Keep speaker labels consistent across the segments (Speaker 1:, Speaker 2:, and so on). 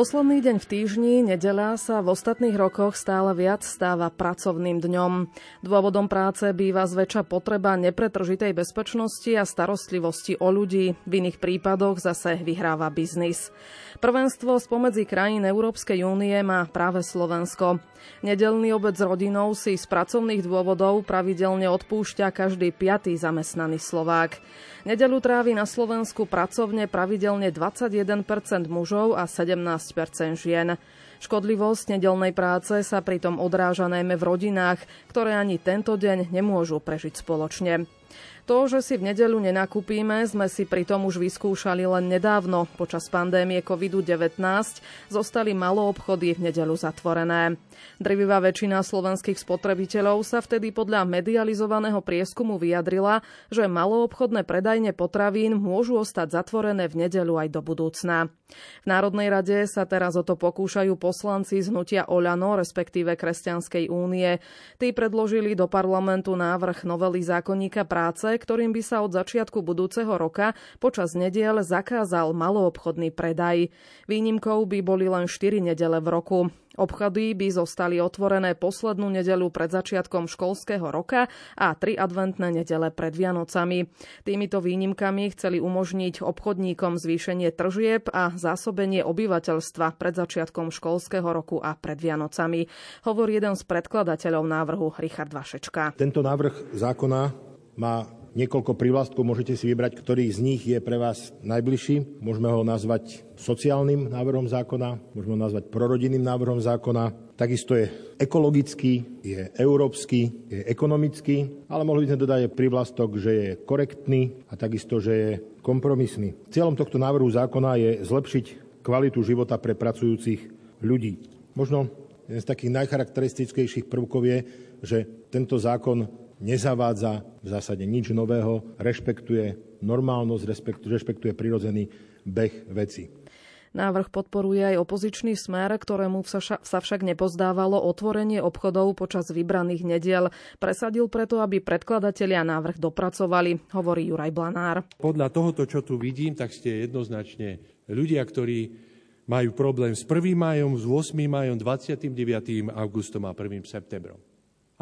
Speaker 1: Posledný deň v týždni, nedeľa, sa v ostatných rokoch stále viac stáva pracovným dňom. Dôvodom práce býva zväčša potreba nepretržitej bezpečnosti a starostlivosti o ľudí. V iných prípadoch zase vyhráva biznis. Prvenstvo spomedzi krajín Európskej únie má práve Slovensko. Nedelný obec s rodinou si z pracovných dôvodov pravidelne odpúšťa každý piatý zamestnaný Slovák. Nedelu trávi na Slovensku pracovne pravidelne 21% mužov a 17% žien. Škodlivosť nedelnej práce sa pritom odráža najmä v rodinách, ktoré ani tento deň nemôžu prežiť spoločne. To, že si v nedeľu nenakúpíme, sme si pritom už vyskúšali len nedávno. Počas pandémie COVID-19 zostali maloobchody v nedeľu zatvorené. Drvivá väčšina slovenských spotrebiteľov sa vtedy podľa medializovaného prieskumu vyjadrila, že maloobchodné predajne potravín môžu ostať zatvorené v nedeľu aj do budúcna. V Národnej rade sa teraz o to pokúšajú poslanci z hnutia Oľano, respektíve Kresťanskej únie. Tí predložili do parlamentu návrh novely zákonníka práce, ktorým by sa od začiatku budúceho roka počas nediel zakázal maloobchodný predaj. Výnimkou by boli len 4 nedele v roku. Obchody by zostali otvorené poslednú nedelu pred začiatkom školského roka a tri adventné nedele pred Vianocami. Týmito výnimkami chceli umožniť obchodníkom zvýšenie tržieb a zásobenie obyvateľstva pred začiatkom školského roku a pred Vianocami. Hovorí jeden z predkladateľov návrhu Richard Vašečka.
Speaker 2: Tento návrh zákona má niekoľko privlastkov, môžete si vybrať, ktorý z nich je pre vás najbližší. Môžeme ho nazvať sociálnym návrhom zákona, môžeme ho nazvať prorodinným návrhom zákona. Takisto je ekologický, je európsky, je ekonomický, ale mohli by sme dodať privlastok, že je korektný a takisto, že je kompromisný. Cieľom tohto návrhu zákona je zlepšiť kvalitu života pre pracujúcich ľudí. Možno jeden z takých najcharakteristickejších prvkov je, že tento zákon nezavádza v zásade nič nového, rešpektuje normálnosť, rešpektuje prirodzený beh veci.
Speaker 1: Návrh podporuje aj opozičný smer, ktorému sa však nepozdávalo otvorenie obchodov počas vybraných nediel. Presadil preto, aby predkladatelia návrh dopracovali, hovorí Juraj Blanár.
Speaker 3: Podľa tohoto, čo tu vidím, tak ste jednoznačne ľudia, ktorí majú problém s 1. majom, s 8. majom, 29. augustom a 1. septembrom.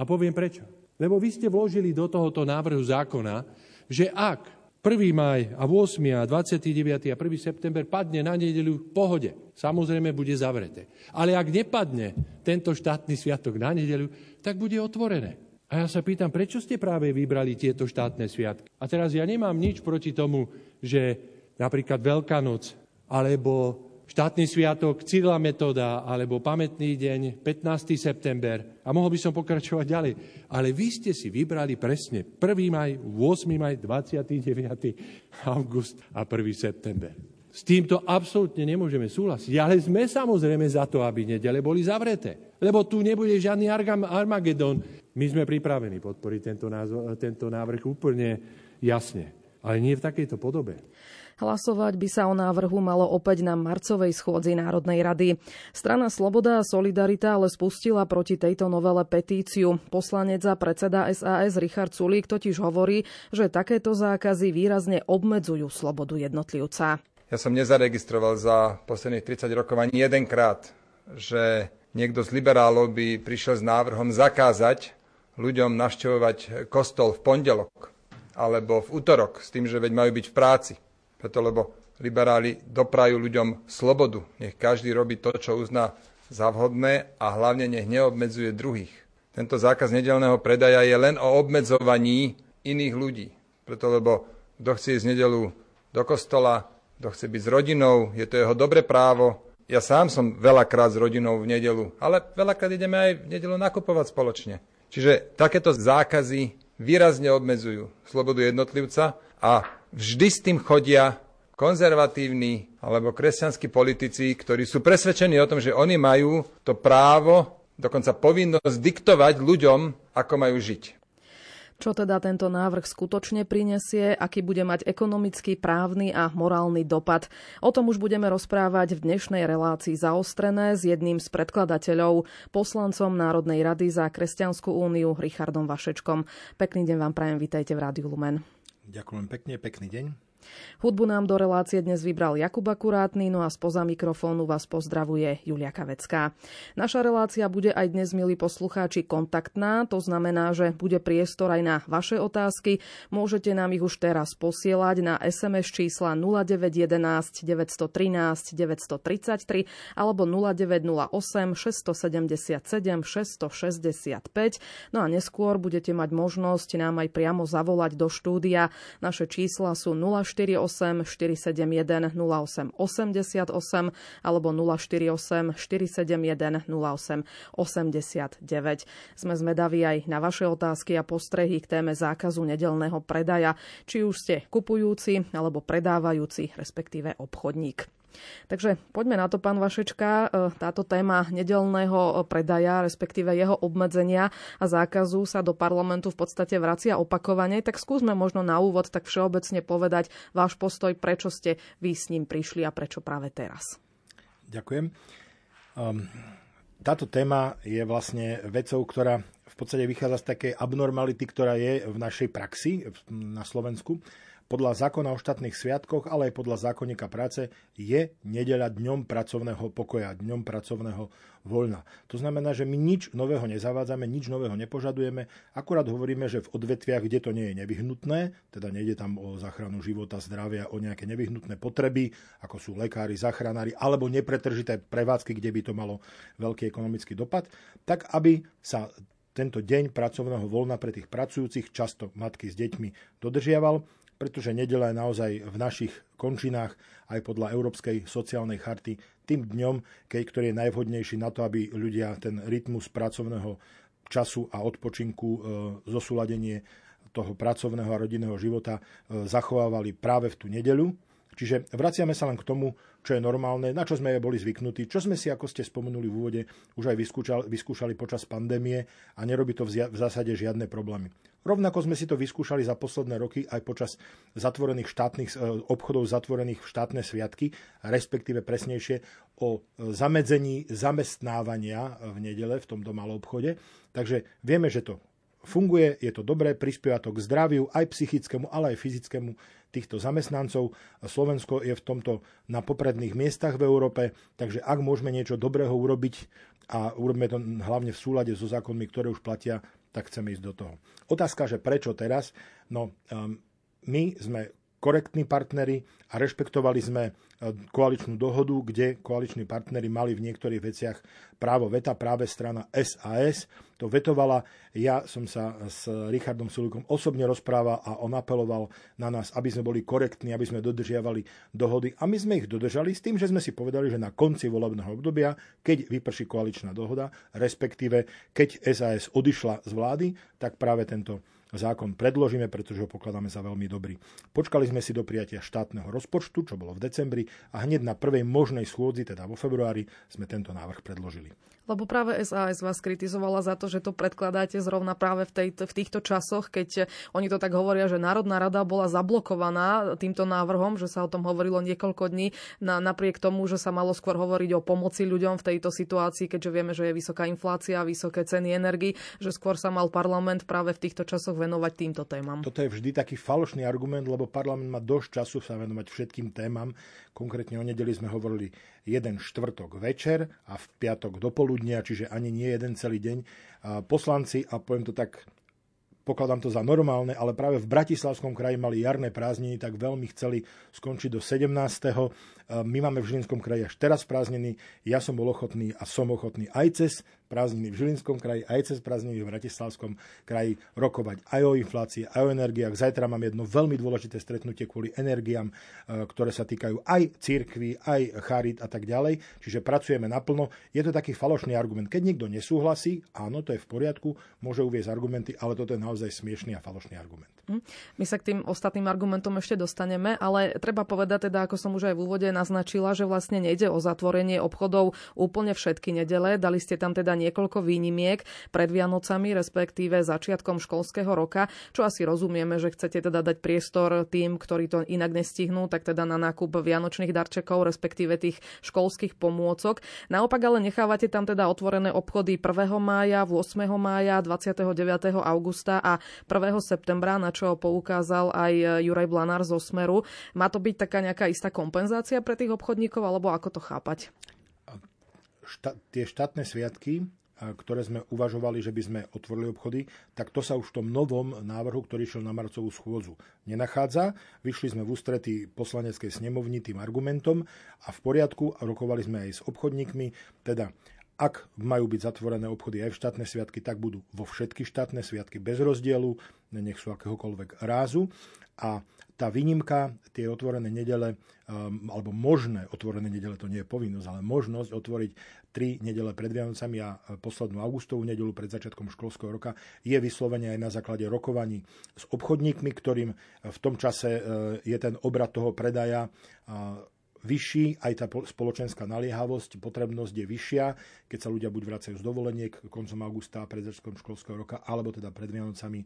Speaker 3: A poviem prečo. Lebo vy ste vložili do tohoto návrhu zákona, že ak 1. maj a 8. a 29. a 1. september padne na nedeľu v pohode. Samozrejme bude zavreté. Ale ak nepadne tento štátny sviatok na nedeľu, tak bude otvorené. A ja sa pýtam, prečo ste práve vybrali tieto štátne sviatky? A teraz ja nemám nič proti tomu, že napríklad Veľká noc alebo štátny sviatok Cyrila Metoda alebo pamätný deň 15. september a mohol by som pokračovať ďalej. Ale vy ste si vybrali presne 1. maj, 8. maj, 29. august a 1. september. S týmto absolútne nemôžeme súhlasiť. Ale sme samozrejme za to, aby nedele boli zavreté. Lebo tu nebude žiadny Armagedon. My sme pripravení podporiť tento, názor, tento návrh úplne jasne. Ale nie v takejto podobe.
Speaker 1: Hlasovať by sa o návrhu malo opäť na marcovej schôdzi Národnej rady. Strana Sloboda a Solidarita ale spustila proti tejto novele petíciu. Poslanec a predseda SAS Richard Sulík totiž hovorí, že takéto zákazy výrazne obmedzujú slobodu jednotlivca.
Speaker 4: Ja som nezaregistroval za posledných 30 rokov ani jedenkrát, že niekto z liberálov by prišiel s návrhom zakázať ľuďom navštevovať kostol v pondelok alebo v útorok s tým, že veď majú byť v práci. Preto, lebo liberáli doprajú ľuďom slobodu. Nech každý robí to, čo uzná za vhodné a hlavne nech neobmedzuje druhých. Tento zákaz nedelného predaja je len o obmedzovaní iných ľudí. Preto, lebo kto chce ísť nedelu do kostola, kto chce byť s rodinou, je to jeho dobré právo. Ja sám som veľakrát s rodinou v nedelu, ale veľakrát ideme aj v nedelu nakupovať spoločne. Čiže takéto zákazy výrazne obmedzujú slobodu jednotlivca a vždy s tým chodia konzervatívni alebo kresťanskí politici, ktorí sú presvedčení o tom, že oni majú to právo, dokonca povinnosť diktovať ľuďom, ako majú žiť.
Speaker 1: Čo teda tento návrh skutočne prinesie, aký bude mať ekonomický, právny a morálny dopad. O tom už budeme rozprávať v dnešnej relácii zaostrené s jedným z predkladateľov, poslancom Národnej rady za Kresťanskú úniu Richardom Vašečkom. Pekný deň vám prajem, vítajte v Rádiu Lumen.
Speaker 2: Ďakujem pekne, pekný deň.
Speaker 1: Hudbu nám do relácie dnes vybral Jakub Akurátny, no a spoza mikrofónu vás pozdravuje Julia Kavecká. Naša relácia bude aj dnes, milí poslucháči, kontaktná, to znamená, že bude priestor aj na vaše otázky. Môžete nám ich už teraz posielať na SMS čísla 0911 913 933 alebo 0908 677 665. No a neskôr budete mať možnosť nám aj priamo zavolať do štúdia. Naše čísla sú 048 471 08 88 alebo 048 471 08 89. Sme zmedaví aj na vaše otázky a postrehy k téme zákazu nedelného predaja, či už ste kupujúci alebo predávajúci, respektíve obchodník. Takže poďme na to, pán Vašečka. E, táto téma nedelného predaja, respektíve jeho obmedzenia a zákazu sa do parlamentu v podstate vracia opakovane. Tak skúsme možno na úvod tak všeobecne povedať váš postoj, prečo ste vy s ním prišli a prečo práve teraz.
Speaker 2: Ďakujem. Um, táto téma je vlastne vecou, ktorá v podstate vychádza z takej abnormality, ktorá je v našej praxi na Slovensku podľa zákona o štátnych sviatkoch, ale aj podľa zákonníka práce je nedeľa dňom pracovného pokoja, dňom pracovného voľna. To znamená, že my nič nového nezavádzame, nič nového nepožadujeme, akurát hovoríme, že v odvetviach, kde to nie je nevyhnutné, teda nejde tam o záchranu života, zdravia, o nejaké nevyhnutné potreby, ako sú lekári, zachranári, alebo nepretržité prevádzky, kde by to malo veľký ekonomický dopad, tak aby sa tento deň pracovného voľna pre tých pracujúcich, často matky s deťmi, dodržiaval pretože nedela je naozaj v našich končinách aj podľa Európskej sociálnej charty tým dňom, keď, ktorý je najvhodnejší na to, aby ľudia ten rytmus pracovného času a odpočinku, e, zosúladenie toho pracovného a rodinného života e, zachovávali práve v tú nedeľu. Čiže vraciame sa len k tomu, čo je normálne, na čo sme boli zvyknutí, čo sme si, ako ste spomenuli v úvode, už aj vyskúšali, vyskúšali počas pandémie a nerobí to v zásade žiadne problémy. Rovnako sme si to vyskúšali za posledné roky aj počas zatvorených štátnych e, obchodov zatvorených v štátne sviatky, respektíve presnejšie o e, zamedzení zamestnávania v nedele v tomto malom obchode. Takže vieme, že to funguje, je to dobré, prispieva to k zdraviu, aj psychickému, ale aj fyzickému týchto zamestnancov. Slovensko je v tomto na popredných miestach v Európe, takže ak môžeme niečo dobrého urobiť a urobíme to hlavne v súlade so zákonmi, ktoré už platia, tak chceme ísť do toho. Otázka, že prečo teraz? No, um, my sme korektní partneri a rešpektovali sme uh, koaličnú dohodu, kde koaliční partnery mali v niektorých veciach právo veta. Práve strana SAS to vetovala. Ja som sa s Richardom Sulikom osobne rozprával a on apeloval na nás, aby sme boli korektní, aby sme dodržiavali dohody. A my sme ich dodržali s tým, že sme si povedali, že na konci volebného obdobia, keď vyprší koaličná dohoda, respektíve keď SAS odišla z vlády, tak práve tento zákon predložíme, pretože ho pokladáme za veľmi dobrý. Počkali sme si do prijatia štátneho rozpočtu, čo bolo v decembri, a hneď na prvej možnej schôdzi, teda vo februári, sme tento návrh predložili.
Speaker 1: Lebo práve SAS vás kritizovala za to, že to predkladáte zrovna práve v, tej, v týchto časoch, keď oni to tak hovoria, že Národná rada bola zablokovaná týmto návrhom, že sa o tom hovorilo niekoľko dní, na, napriek tomu, že sa malo skôr hovoriť o pomoci ľuďom v tejto situácii, keďže vieme, že je vysoká inflácia, vysoké ceny energii, že skôr sa mal parlament práve v týchto časoch venovať týmto témam.
Speaker 2: Toto je vždy taký falošný argument, lebo parlament má dosť času sa venovať všetkým témam. Konkrétne o nedeli sme hovorili jeden štvrtok večer a v piatok do čiže ani nie jeden celý deň. Poslanci, a poviem to tak pokladám to za normálne, ale práve v Bratislavskom kraji mali jarné prázdniny, tak veľmi chceli skončiť do 17. My máme v Žilinskom kraji až teraz prázdniny. Ja som bol ochotný a som ochotný aj cez prázdniny v Žilinskom kraji, aj cez prázdniny v Bratislavskom kraji rokovať aj o inflácii, aj o energiách. Zajtra mám jedno veľmi dôležité stretnutie kvôli energiám, e, ktoré sa týkajú aj církvy, aj charit a tak ďalej. Čiže pracujeme naplno. Je to taký falošný argument. Keď niekto nesúhlasí, áno, to je v poriadku, môže uvieť argumenty, ale toto je naozaj smiešný a falošný argument.
Speaker 1: Hm. My sa k tým ostatným argumentom ešte dostaneme, ale treba povedať teda, ako som už aj v úvode naznačila, že vlastne nejde o zatvorenie obchodov úplne všetky nedele. Dali ste tam teda niekoľko výnimiek pred Vianocami, respektíve začiatkom školského roka, čo asi rozumieme, že chcete teda dať priestor tým, ktorí to inak nestihnú, tak teda na nákup vianočných darčekov, respektíve tých školských pomôcok. Naopak ale nechávate tam teda otvorené obchody 1. mája, 8. mája, 29. augusta a 1. septembra, na čo poukázal aj Juraj Blanár zo Smeru. Má to byť taká nejaká istá kompenzácia pre tých obchodníkov, alebo ako to chápať?
Speaker 2: Šta, tie štátne sviatky, ktoré sme uvažovali, že by sme otvorili obchody, tak to sa už v tom novom návrhu, ktorý šiel na marcovú schôdzu, nenachádza. Vyšli sme v ústretí poslaneckej snemovni tým argumentom a v poriadku a rokovali sme aj s obchodníkmi, teda ak majú byť zatvorené obchody aj v štátne sviatky, tak budú vo všetky štátne sviatky bez rozdielu, nech sú akéhokoľvek rázu. A tá výnimka, tie otvorené nedele, um, alebo možné otvorené nedele, to nie je povinnosť, ale možnosť otvoriť tri nedele pred Vianocami a poslednú augustovú nedelu pred začiatkom školského roka je vyslovene aj na základe rokovaní s obchodníkmi, ktorým v tom čase uh, je ten obrad toho predaja vyšší, aj tá spoločenská naliehavosť, potrebnosť je vyššia, keď sa ľudia buď vracajú z dovoleniek koncom augusta pred začiatkom školského roka, alebo teda pred Vianocami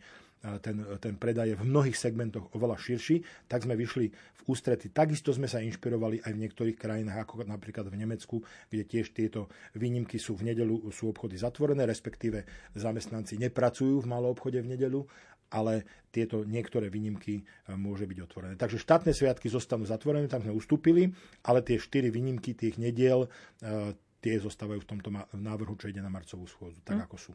Speaker 2: ten, ten predaj je v mnohých segmentoch oveľa širší, tak sme vyšli v ústrety. Takisto sme sa inšpirovali aj v niektorých krajinách, ako napríklad v Nemecku, kde tiež tieto výnimky sú v nedelu, sú obchody zatvorené, respektíve zamestnanci nepracujú v malom obchode v nedelu ale tieto niektoré výnimky e, môže byť otvorené. Takže štátne sviatky zostanú zatvorené, tam sme ustúpili, ale tie štyri výnimky tých nediel e, tie zostávajú v tomto návrhu, čo ide na marcovú schôdzu, tak hm. ako sú.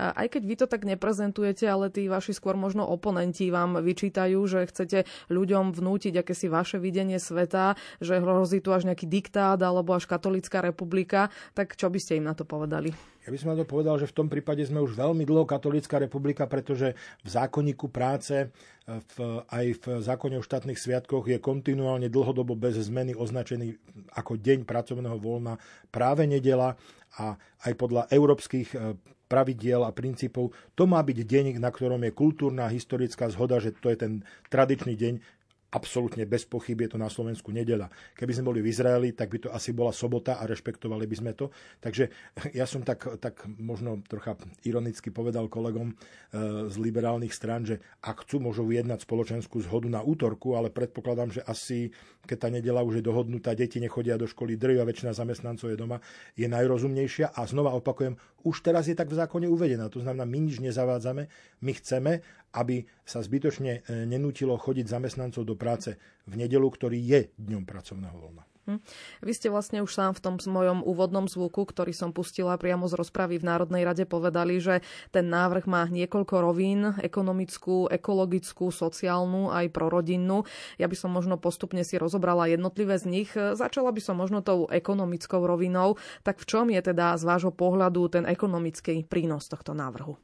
Speaker 1: Aj keď vy to tak neprezentujete, ale tí vaši skôr možno oponenti vám vyčítajú, že chcete ľuďom vnútiť akési vaše videnie sveta, že hrozí tu až nejaký diktát alebo až katolická republika, tak čo by ste im na to povedali?
Speaker 2: Ja by som na to povedal, že v tom prípade sme už veľmi dlho katolická republika, pretože v zákonníku práce, v, aj v zákone o štátnych sviatkoch je kontinuálne dlhodobo bez zmeny označený ako deň pracovného voľna práve nedela a aj podľa európskych e, pravidiel a princípov. To má byť deň, na ktorom je kultúrna historická zhoda, že to je ten tradičný deň, absolútne bez pochyb je to na Slovensku nedela. Keby sme boli v Izraeli, tak by to asi bola sobota a rešpektovali by sme to. Takže ja som tak, tak možno trocha ironicky povedal kolegom e, z liberálnych strán, že ak chcú, môžu vyjednať spoločenskú zhodu na útorku, ale predpokladám, že asi keď tá nedela už je dohodnutá, deti nechodia do školy, drvia väčšina zamestnancov je doma, je najrozumnejšia a znova opakujem, už teraz je tak v zákone uvedená. To znamená, my nič nezavádzame, my chceme, aby sa zbytočne e, nenútilo chodiť zamestnancov do práce v nedelu, ktorý je dňom pracovného voľna. Hm.
Speaker 1: Vy ste vlastne už sám v tom mojom úvodnom zvuku, ktorý som pustila priamo z rozpravy v Národnej rade, povedali, že ten návrh má niekoľko rovín, ekonomickú, ekologickú, sociálnu, aj prorodinnú. Ja by som možno postupne si rozobrala jednotlivé z nich. Začala by som možno tou ekonomickou rovinou. Tak v čom je teda z vášho pohľadu ten ekonomický prínos tohto návrhu?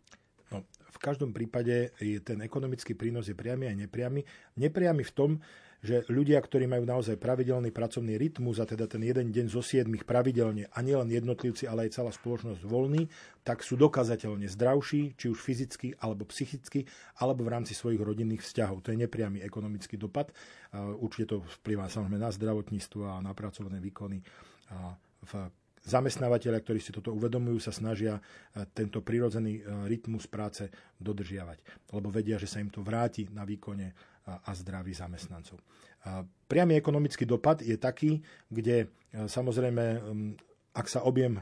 Speaker 2: V každom prípade je ten ekonomický prínos je priamy aj nepriamy. Nepriamy v tom, že ľudia, ktorí majú naozaj pravidelný pracovný rytmus a teda ten jeden deň zo siedmých pravidelne a nielen jednotlivci, ale aj celá spoločnosť voľný, tak sú dokazateľne zdravší, či už fyzicky alebo psychicky, alebo v rámci svojich rodinných vzťahov. To je nepriamy ekonomický dopad. Určite to vplyvá samozrejme na zdravotníctvo a na pracovné výkony v Zamestnávateľia, ktorí si toto uvedomujú, sa snažia e, tento prirodzený e, rytmus práce dodržiavať, lebo vedia, že sa im to vráti na výkone a zdraví zamestnancov. Priamy ekonomický dopad je taký, kde e, samozrejme, ak sa objem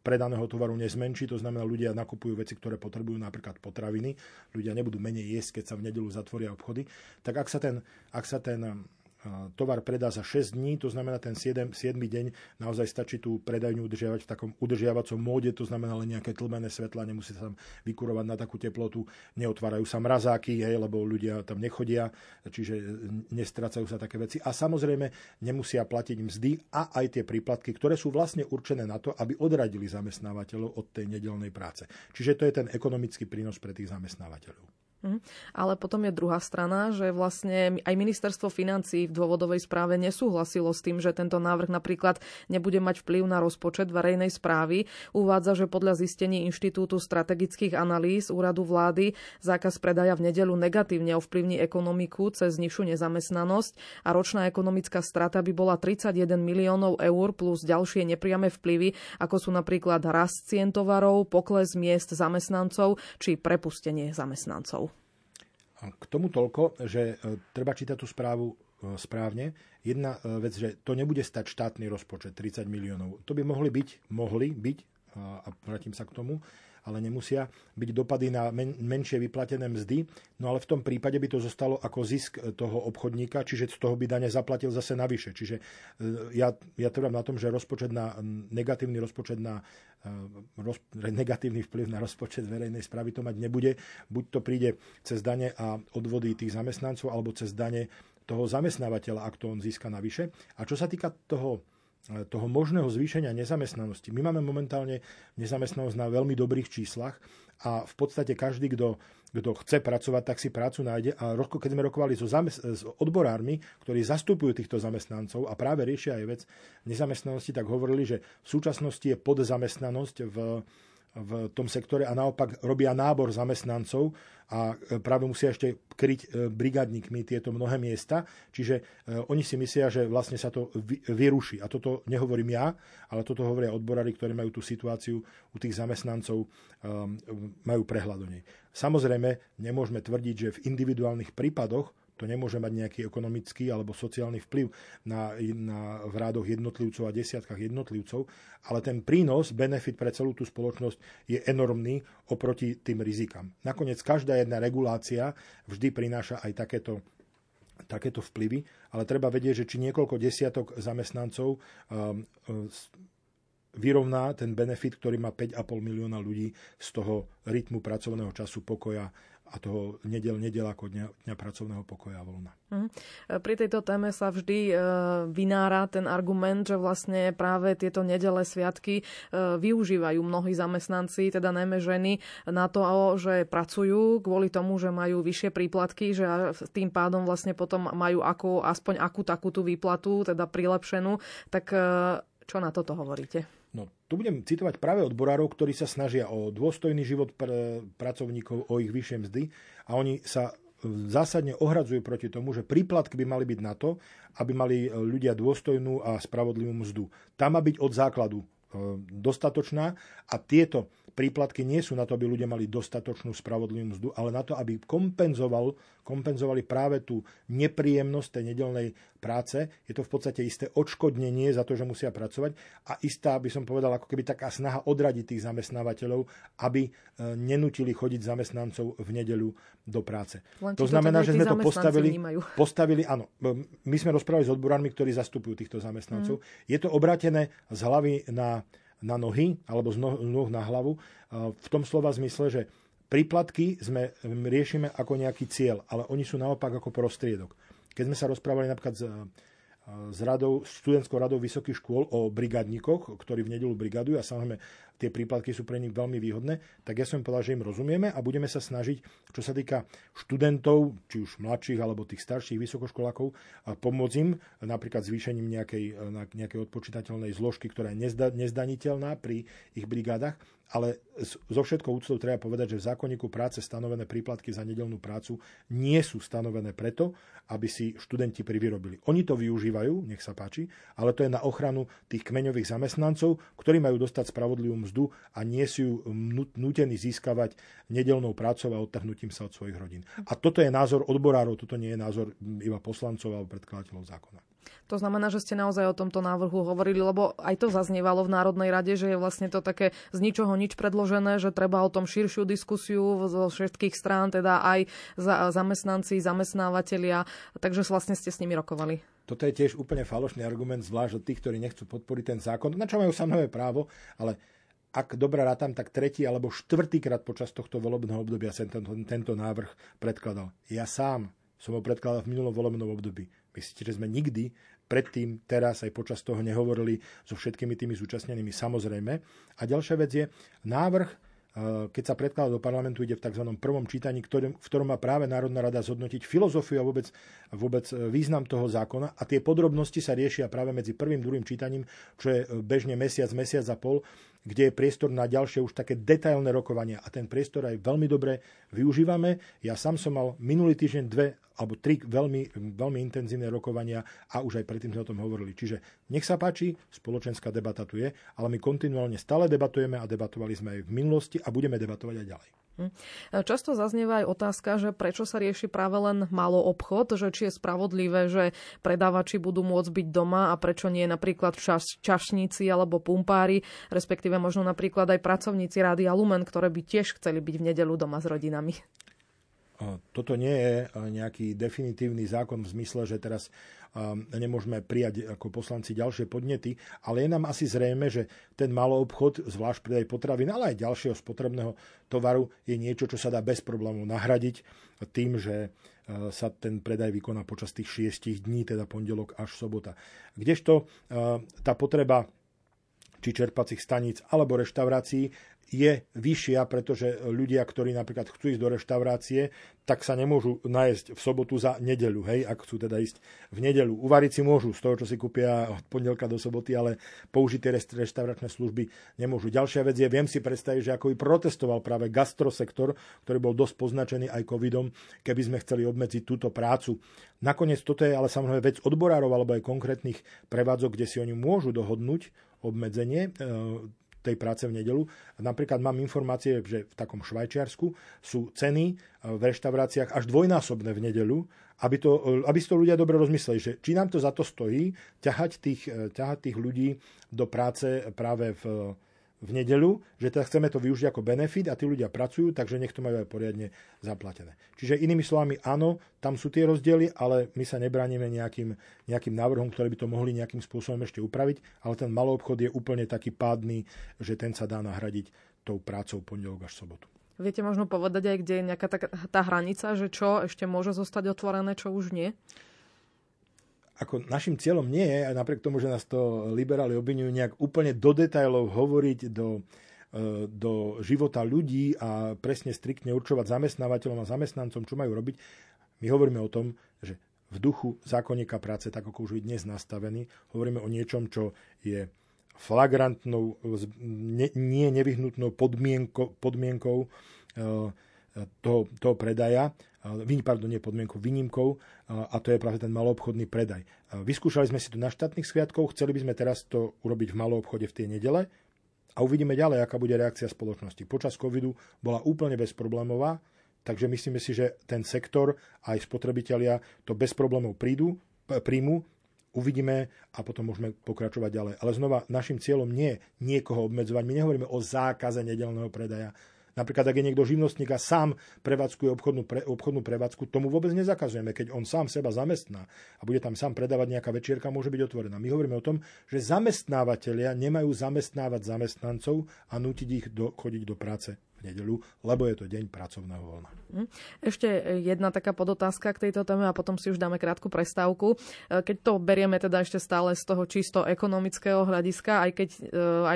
Speaker 2: predaného tovaru nezmenší, to znamená, ľudia nakupujú veci, ktoré potrebujú, napríklad potraviny, ľudia nebudú menej jesť, keď sa v nedelu zatvoria obchody, tak ak sa ten, ak sa ten tovar predá za 6 dní, to znamená ten 7, 7 deň naozaj stačí tú predajňu udržiavať v takom udržiavacom móde, to znamená len nejaké tlmené svetla, nemusí sa tam vykurovať na takú teplotu, neotvárajú sa mrazáky, hej, lebo ľudia tam nechodia, čiže nestrácajú sa také veci. A samozrejme nemusia platiť mzdy a aj tie príplatky, ktoré sú vlastne určené na to, aby odradili zamestnávateľov od tej nedelnej práce. Čiže to je ten ekonomický prínos pre tých zamestnávateľov.
Speaker 1: Mhm. Ale potom je druhá strana, že vlastne aj ministerstvo financí v dôvodovej správe nesúhlasilo s tým, že tento návrh napríklad nebude mať vplyv na rozpočet verejnej správy. Uvádza, že podľa zistení Inštitútu strategických analýz úradu vlády zákaz predaja v nedelu negatívne ovplyvní ekonomiku cez nižšiu nezamestnanosť a ročná ekonomická strata by bola 31 miliónov eur plus ďalšie nepriame vplyvy, ako sú napríklad rast cien tovarov, pokles miest zamestnancov či prepustenie zamestnancov.
Speaker 2: K tomu toľko, že e, treba čítať tú správu e, správne. Jedna e, vec, že to nebude stať štátny rozpočet 30 miliónov. To by mohli byť, mohli byť, a vrátim sa k tomu, ale nemusia byť dopady na men- menšie vyplatené mzdy. No ale v tom prípade by to zostalo ako zisk toho obchodníka, čiže z toho by dane zaplatil zase navyše. Čiže e, ja, ja trvám na tom, že rozpočet na, negatívny rozpočet na e, roz, negatívny vplyv na rozpočet verejnej správy to mať nebude. Buď to príde cez dane a odvody tých zamestnancov, alebo cez dane toho zamestnávateľa, ak to on získa navyše. A čo sa týka toho toho možného zvýšenia nezamestnanosti. My máme momentálne nezamestnanosť na veľmi dobrých číslach a v podstate každý, kto, kto chce pracovať, tak si prácu nájde. A keď sme rokovali so zamest- s odborármi, ktorí zastupujú týchto zamestnancov a práve riešia aj vec nezamestnanosti, tak hovorili, že v súčasnosti je podzamestnanosť v v tom sektore a naopak robia nábor zamestnancov a e, práve musia ešte kryť e, brigadníkmi tieto mnohé miesta. Čiže e, oni si myslia, že vlastne sa to vyruší. A toto nehovorím ja, ale toto hovoria odborári, ktorí majú tú situáciu u tých zamestnancov, majú prehľad o nej. Samozrejme, nemôžeme tvrdiť, že v individuálnych prípadoch to nemôže mať nejaký ekonomický alebo sociálny vplyv na, na v rádoch jednotlivcov a desiatkách jednotlivcov, ale ten prínos, benefit pre celú tú spoločnosť je enormný oproti tým rizikám. Nakoniec každá jedna regulácia vždy prináša aj takéto takéto vplyvy, ale treba vedieť, že či niekoľko desiatok zamestnancov um, vyrovná ten benefit, ktorý má 5,5 milióna ľudí z toho rytmu pracovného času, pokoja a toho nedel, nedel ako dňa, dňa pracovného pokoja a voľna. Mm.
Speaker 1: Pri tejto téme sa vždy e, vynára ten argument, že vlastne práve tieto nedele sviatky e, využívajú mnohí zamestnanci, teda najmä ženy, na to, že pracujú kvôli tomu, že majú vyššie príplatky, že tým pádom vlastne potom majú ako, aspoň akú takú tú výplatu, teda prilepšenú. Tak e, čo na toto hovoríte?
Speaker 2: Tu budem citovať práve odborárov, ktorí sa snažia o dôstojný život pr- pracovníkov, o ich vyššie mzdy a oni sa zásadne ohradzujú proti tomu, že príplatky by mali byť na to, aby mali ľudia dôstojnú a spravodlivú mzdu. Tá má byť od základu dostatočná a tieto príplatky nie sú na to, aby ľudia mali dostatočnú spravodlivú mzdu, ale na to, aby kompenzoval, kompenzovali práve tú nepríjemnosť tej nedelnej práce. Je to v podstate isté odškodnenie za to, že musia pracovať a istá, by som povedal, ako keby taká snaha odradiť tých zamestnávateľov, aby e, nenutili chodiť zamestnancov v nedeľu do práce.
Speaker 1: Len, to znamená, že sme to postavili,
Speaker 2: postavili, áno, my sme rozprávali s odborármi, ktorí zastupujú týchto zamestnancov. Mm. Je to obrátené z hlavy na na nohy alebo z noh na hlavu v tom slova zmysle, že príplatky sme riešime ako nejaký cieľ, ale oni sú naopak ako prostriedok. Keď sme sa rozprávali napríklad s, s radou, študentskou radou vysokých škôl o brigadníkoch, ktorí v nedelu brigadujú a samozrejme tie príplatky sú pre nich veľmi výhodné, tak ja som povedal, že im rozumieme a budeme sa snažiť, čo sa týka študentov, či už mladších alebo tých starších vysokoškolákov, pomôcť im napríklad zvýšením nejakej, nejakej odpočítateľnej zložky, ktorá je nezdaniteľná pri ich brigádach, ale zo všetkou úctou treba povedať, že v zákonníku práce stanovené príplatky za nedelnú prácu nie sú stanovené preto, aby si študenti privyrobili. Oni to využívajú, nech sa páči, ale to je na ochranu tých kmeňových zamestnancov, ktorí majú dostať spravodlivú mzdu a nie sú nutení získavať nedelnou prácou a odtrhnutím sa od svojich rodín. A toto je názor odborárov, toto nie je názor iba poslancov alebo predkladateľov zákona.
Speaker 1: To znamená, že ste naozaj o tomto návrhu hovorili, lebo aj to zaznievalo v Národnej rade, že je vlastne to také z ničoho nič predložené, že treba o tom širšiu diskusiu zo všetkých strán, teda aj za, zamestnanci, zamestnávateľia, takže vlastne ste s nimi rokovali.
Speaker 2: Toto je tiež úplne falošný argument, zvlášť od tých, ktorí nechcú podporiť ten zákon, na čo majú samozrejme právo, ale ak dobre rátam, tak tretí alebo štvrtýkrát počas tohto volebného obdobia sa tento, tento návrh predkladal. Ja sám som ho predkladal v minulom volebnom období. Myslíte, že sme nikdy predtým, teraz aj počas toho nehovorili so všetkými tými zúčastnenými samozrejme. A ďalšia vec je, návrh keď sa predkladá do parlamentu, ide v tzv. prvom čítaní, v ktorom má práve Národná rada zhodnotiť filozofiu a vôbec, vôbec e, význam toho zákona. A tie podrobnosti sa riešia práve medzi prvým a druhým čítaním, čo je e, bežne mesiac, mesiac a pol, kde je priestor na ďalšie už také detailné rokovania. A ten priestor aj veľmi dobre využívame. Ja sám som mal minulý týždeň dve alebo tri veľmi, veľmi intenzívne rokovania a už aj predtým sme o tom hovorili. Čiže nech sa páči, spoločenská debata tu je, ale my kontinuálne stále debatujeme a debatovali sme aj v minulosti a budeme debatovať aj ďalej. Hm.
Speaker 1: Často zaznieva aj otázka, že prečo sa rieši práve len malo obchod, že či je spravodlivé, že predávači budú môcť byť doma a prečo nie napríklad čas, čašníci alebo pumpári, respektíve možno napríklad aj pracovníci Rádia Lumen, ktoré by tiež chceli byť v nedelu doma s rodinami.
Speaker 2: Toto nie je nejaký definitívny zákon v zmysle, že teraz nemôžeme prijať ako poslanci ďalšie podnety, ale je nám asi zrejme, že ten malý obchod, zvlášť predaj potravín, ale aj ďalšieho spotrebného tovaru je niečo, čo sa dá bez problémov nahradiť tým, že sa ten predaj vykoná počas tých šiestich dní, teda pondelok až sobota. Kdežto tá potreba či čerpacích staníc alebo reštaurácií je vyššia, pretože ľudia, ktorí napríklad chcú ísť do reštaurácie, tak sa nemôžu nájsť v sobotu za nedeľu, hej, ak chcú teda ísť v nedeľu. Uvariť si môžu z toho, čo si kúpia od pondelka do soboty, ale použiť tie reštauračné služby nemôžu. Ďalšia vec je, viem si predstaviť, že ako by protestoval práve gastrosektor, ktorý bol dosť poznačený aj covidom, keby sme chceli obmedziť túto prácu. Nakoniec toto je ale samozrejme vec odborárov alebo aj konkrétnych prevádzok, kde si oni môžu dohodnúť obmedzenie e, tej práce v nedelu. Napríklad mám informácie, že v takom Švajčiarsku sú ceny e, v reštauráciách až dvojnásobné v nedelu, aby, to, e, aby si to ľudia dobre rozmysleli, že či nám to za to stojí ťahať tých, ťahať tých ľudí do práce práve v v nedelu, že teda chceme to využiť ako benefit a tí ľudia pracujú, takže nech to majú aj poriadne zaplatené. Čiže inými slovami, áno, tam sú tie rozdiely, ale my sa nebránime nejakým, nejakým návrhom, ktoré by to mohli nejakým spôsobom ešte upraviť, ale ten malý obchod je úplne taký pádny, že ten sa dá nahradiť tou prácou pondelok až sobotu.
Speaker 1: Viete možno povedať aj, kde je nejaká tá, tá hranica, že čo ešte môže zostať otvorené, čo už nie?
Speaker 2: Ako našim cieľom nie je, aj napriek tomu, že nás to liberáli obvinujú, nejak úplne do detajlov hovoriť do, e, do života ľudí a presne striktne určovať zamestnávateľom a zamestnancom, čo majú robiť. My hovoríme o tom, že v duchu zákonníka práce, tak ako už je dnes nastavený, hovoríme o niečom, čo je flagrantnou, nie nevyhnutnou podmienko, podmienkou e, toho, toho predaja pardon, nie podmienkou, výnimkou a to je práve ten maloobchodný predaj. Vyskúšali sme si to na štátnych sviatkoch, chceli by sme teraz to urobiť v maloobchode v tie nedele a uvidíme ďalej, aká bude reakcia spoločnosti. Počas covidu bola úplne bezproblémová, takže myslíme si, že ten sektor aj spotrebitelia to bez problémov prídu, príjmu, uvidíme a potom môžeme pokračovať ďalej. Ale znova, našim cieľom nie je niekoho obmedzovať. My nehovoríme o zákaze nedelného predaja. Napríklad, ak je niekto živnostník a sám prevádzkuje obchodnú, pre, obchodnú prevádzku, tomu vôbec nezakazujeme. Keď on sám seba zamestná a bude tam sám predávať nejaká večierka, môže byť otvorená. My hovoríme o tom, že zamestnávateľia nemajú zamestnávať zamestnancov a nútiť ich do, chodiť do práce v nedeľu, lebo je to deň pracovného voľna.
Speaker 1: Hm. Ešte jedna taká podotázka k tejto téme a potom si už dáme krátku prestávku. E, keď to berieme teda ešte stále z toho čisto ekonomického hľadiska, aj keď e,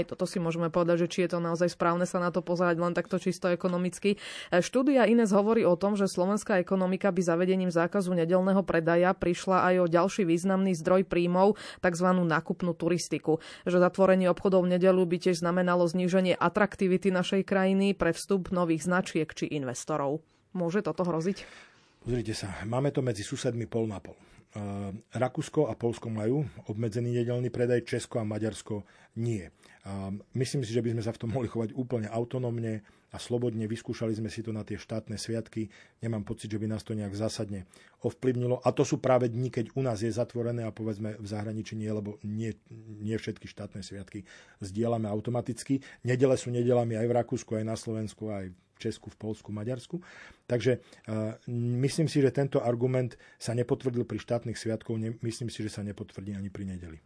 Speaker 1: aj toto si môžeme povedať, že či je to naozaj správne sa na to pozerať len takto čisto ekonomicky. E, štúdia Ines hovorí o tom, že slovenská ekonomika by zavedením zákazu nedelného predaja prišla aj o ďalší významný zdroj príjmov, tzv. nákupnú turistiku. Že zatvorenie obchodov v nedelu by tiež znamenalo zníženie atraktivity našej krajiny pre vstup nových značiek či investorov. Môže toto hroziť?
Speaker 2: Pozrite sa, máme to medzi susedmi pol na pol. Rakúsko a Polsko majú obmedzený nedelný predaj, Česko a Maďarsko nie. Myslím si, že by sme sa v tom mohli chovať úplne autonómne a slobodne. Vyskúšali sme si to na tie štátne sviatky. Nemám pocit, že by nás to nejak zásadne ovplyvnilo. A to sú práve dni, keď u nás je zatvorené a povedzme v zahraničí nie, lebo nie, nie všetky štátne sviatky zdieľame automaticky. Nedele sú nedelami aj v Rakúsku, aj na Slovensku, aj v Česku, v Polsku, Maďarsku. Takže uh, myslím si, že tento argument sa nepotvrdil pri štátnych sviatkov, ne, myslím si, že sa nepotvrdí ani pri nedeli.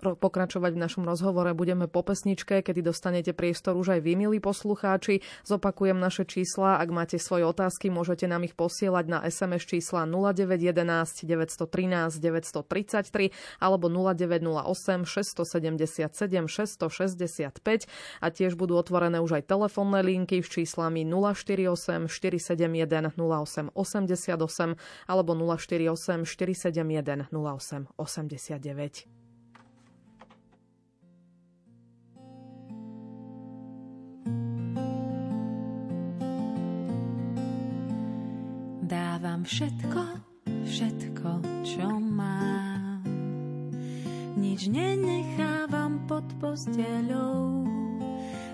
Speaker 1: Pokračovať v našom rozhovore budeme po pesničke, kedy dostanete priestor už aj vy, milí poslucháči. Zopakujem naše čísla. Ak máte svoje otázky, môžete nám ich posielať na SMS čísla 0911 913 933 alebo 0908 677 665 a tiež budú otvorené už aj telefónne linky s číslami 048 471 08 88 alebo 048 471 08 89.
Speaker 5: Dávam všetko, všetko, čo mám. Nič nenechávam pod posteľou,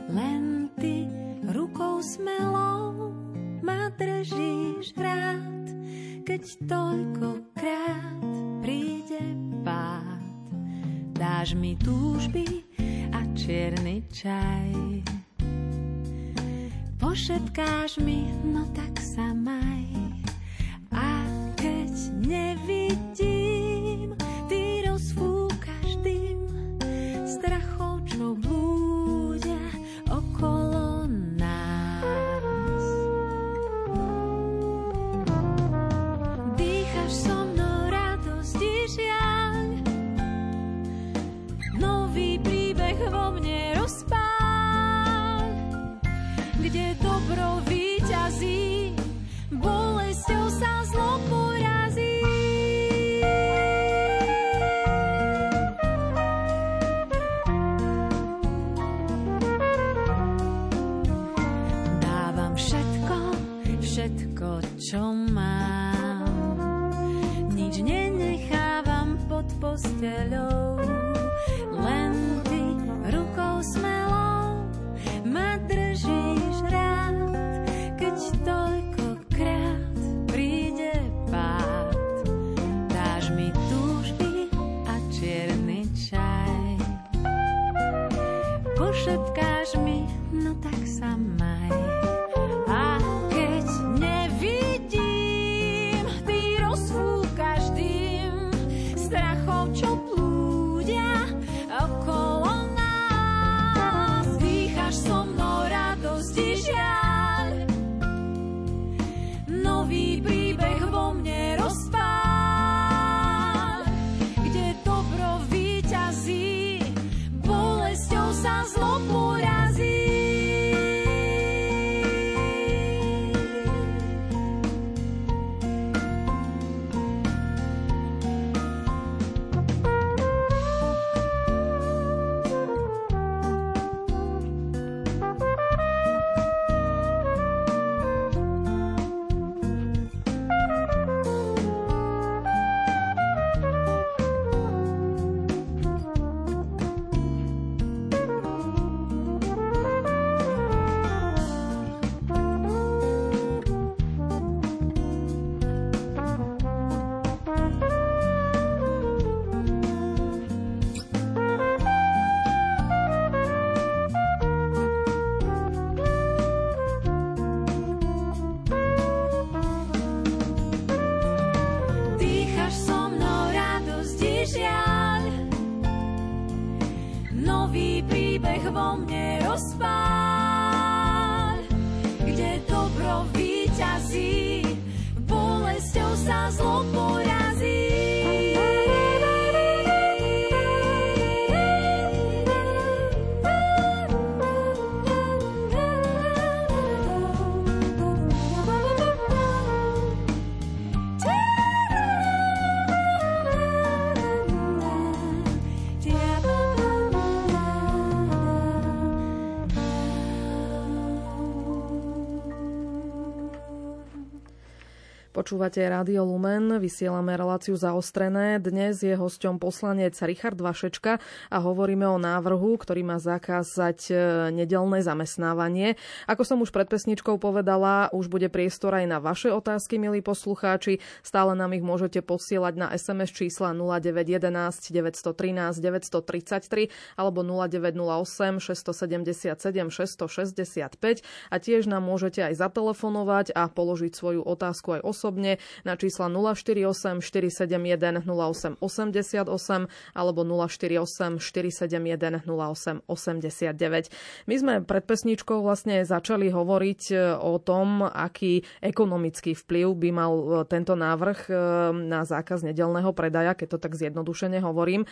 Speaker 5: len ty rukou smelou ma držíš rád, keď toľkokrát príde pád. Dáš mi túžby a čierny čaj. Pošetkáš mi, no tak sa maj. A keď nevidím,
Speaker 1: Počúvate Rádio Lumen, vysielame reláciu zaostrené. Dnes je hosťom poslanec Richard Vašečka a hovoríme o návrhu, ktorý má zakázať e, nedelné zamestnávanie. Ako som už pred pesničkou povedala, už bude priestor aj na vaše otázky, milí poslucháči. Stále nám ich môžete posielať na SMS čísla 0911 913 933 alebo 0908 677 665 a tiež nám môžete aj zatelefonovať a položiť svoju otázku aj osobne osobne na čísla 048 471 08 88 alebo 048 471 08 89. My sme pred pesničkou vlastne začali hovoriť e, o tom, aký ekonomický vplyv by mal e, tento návrh e, na zákaz nedelného predaja, keď to tak zjednodušene hovorím.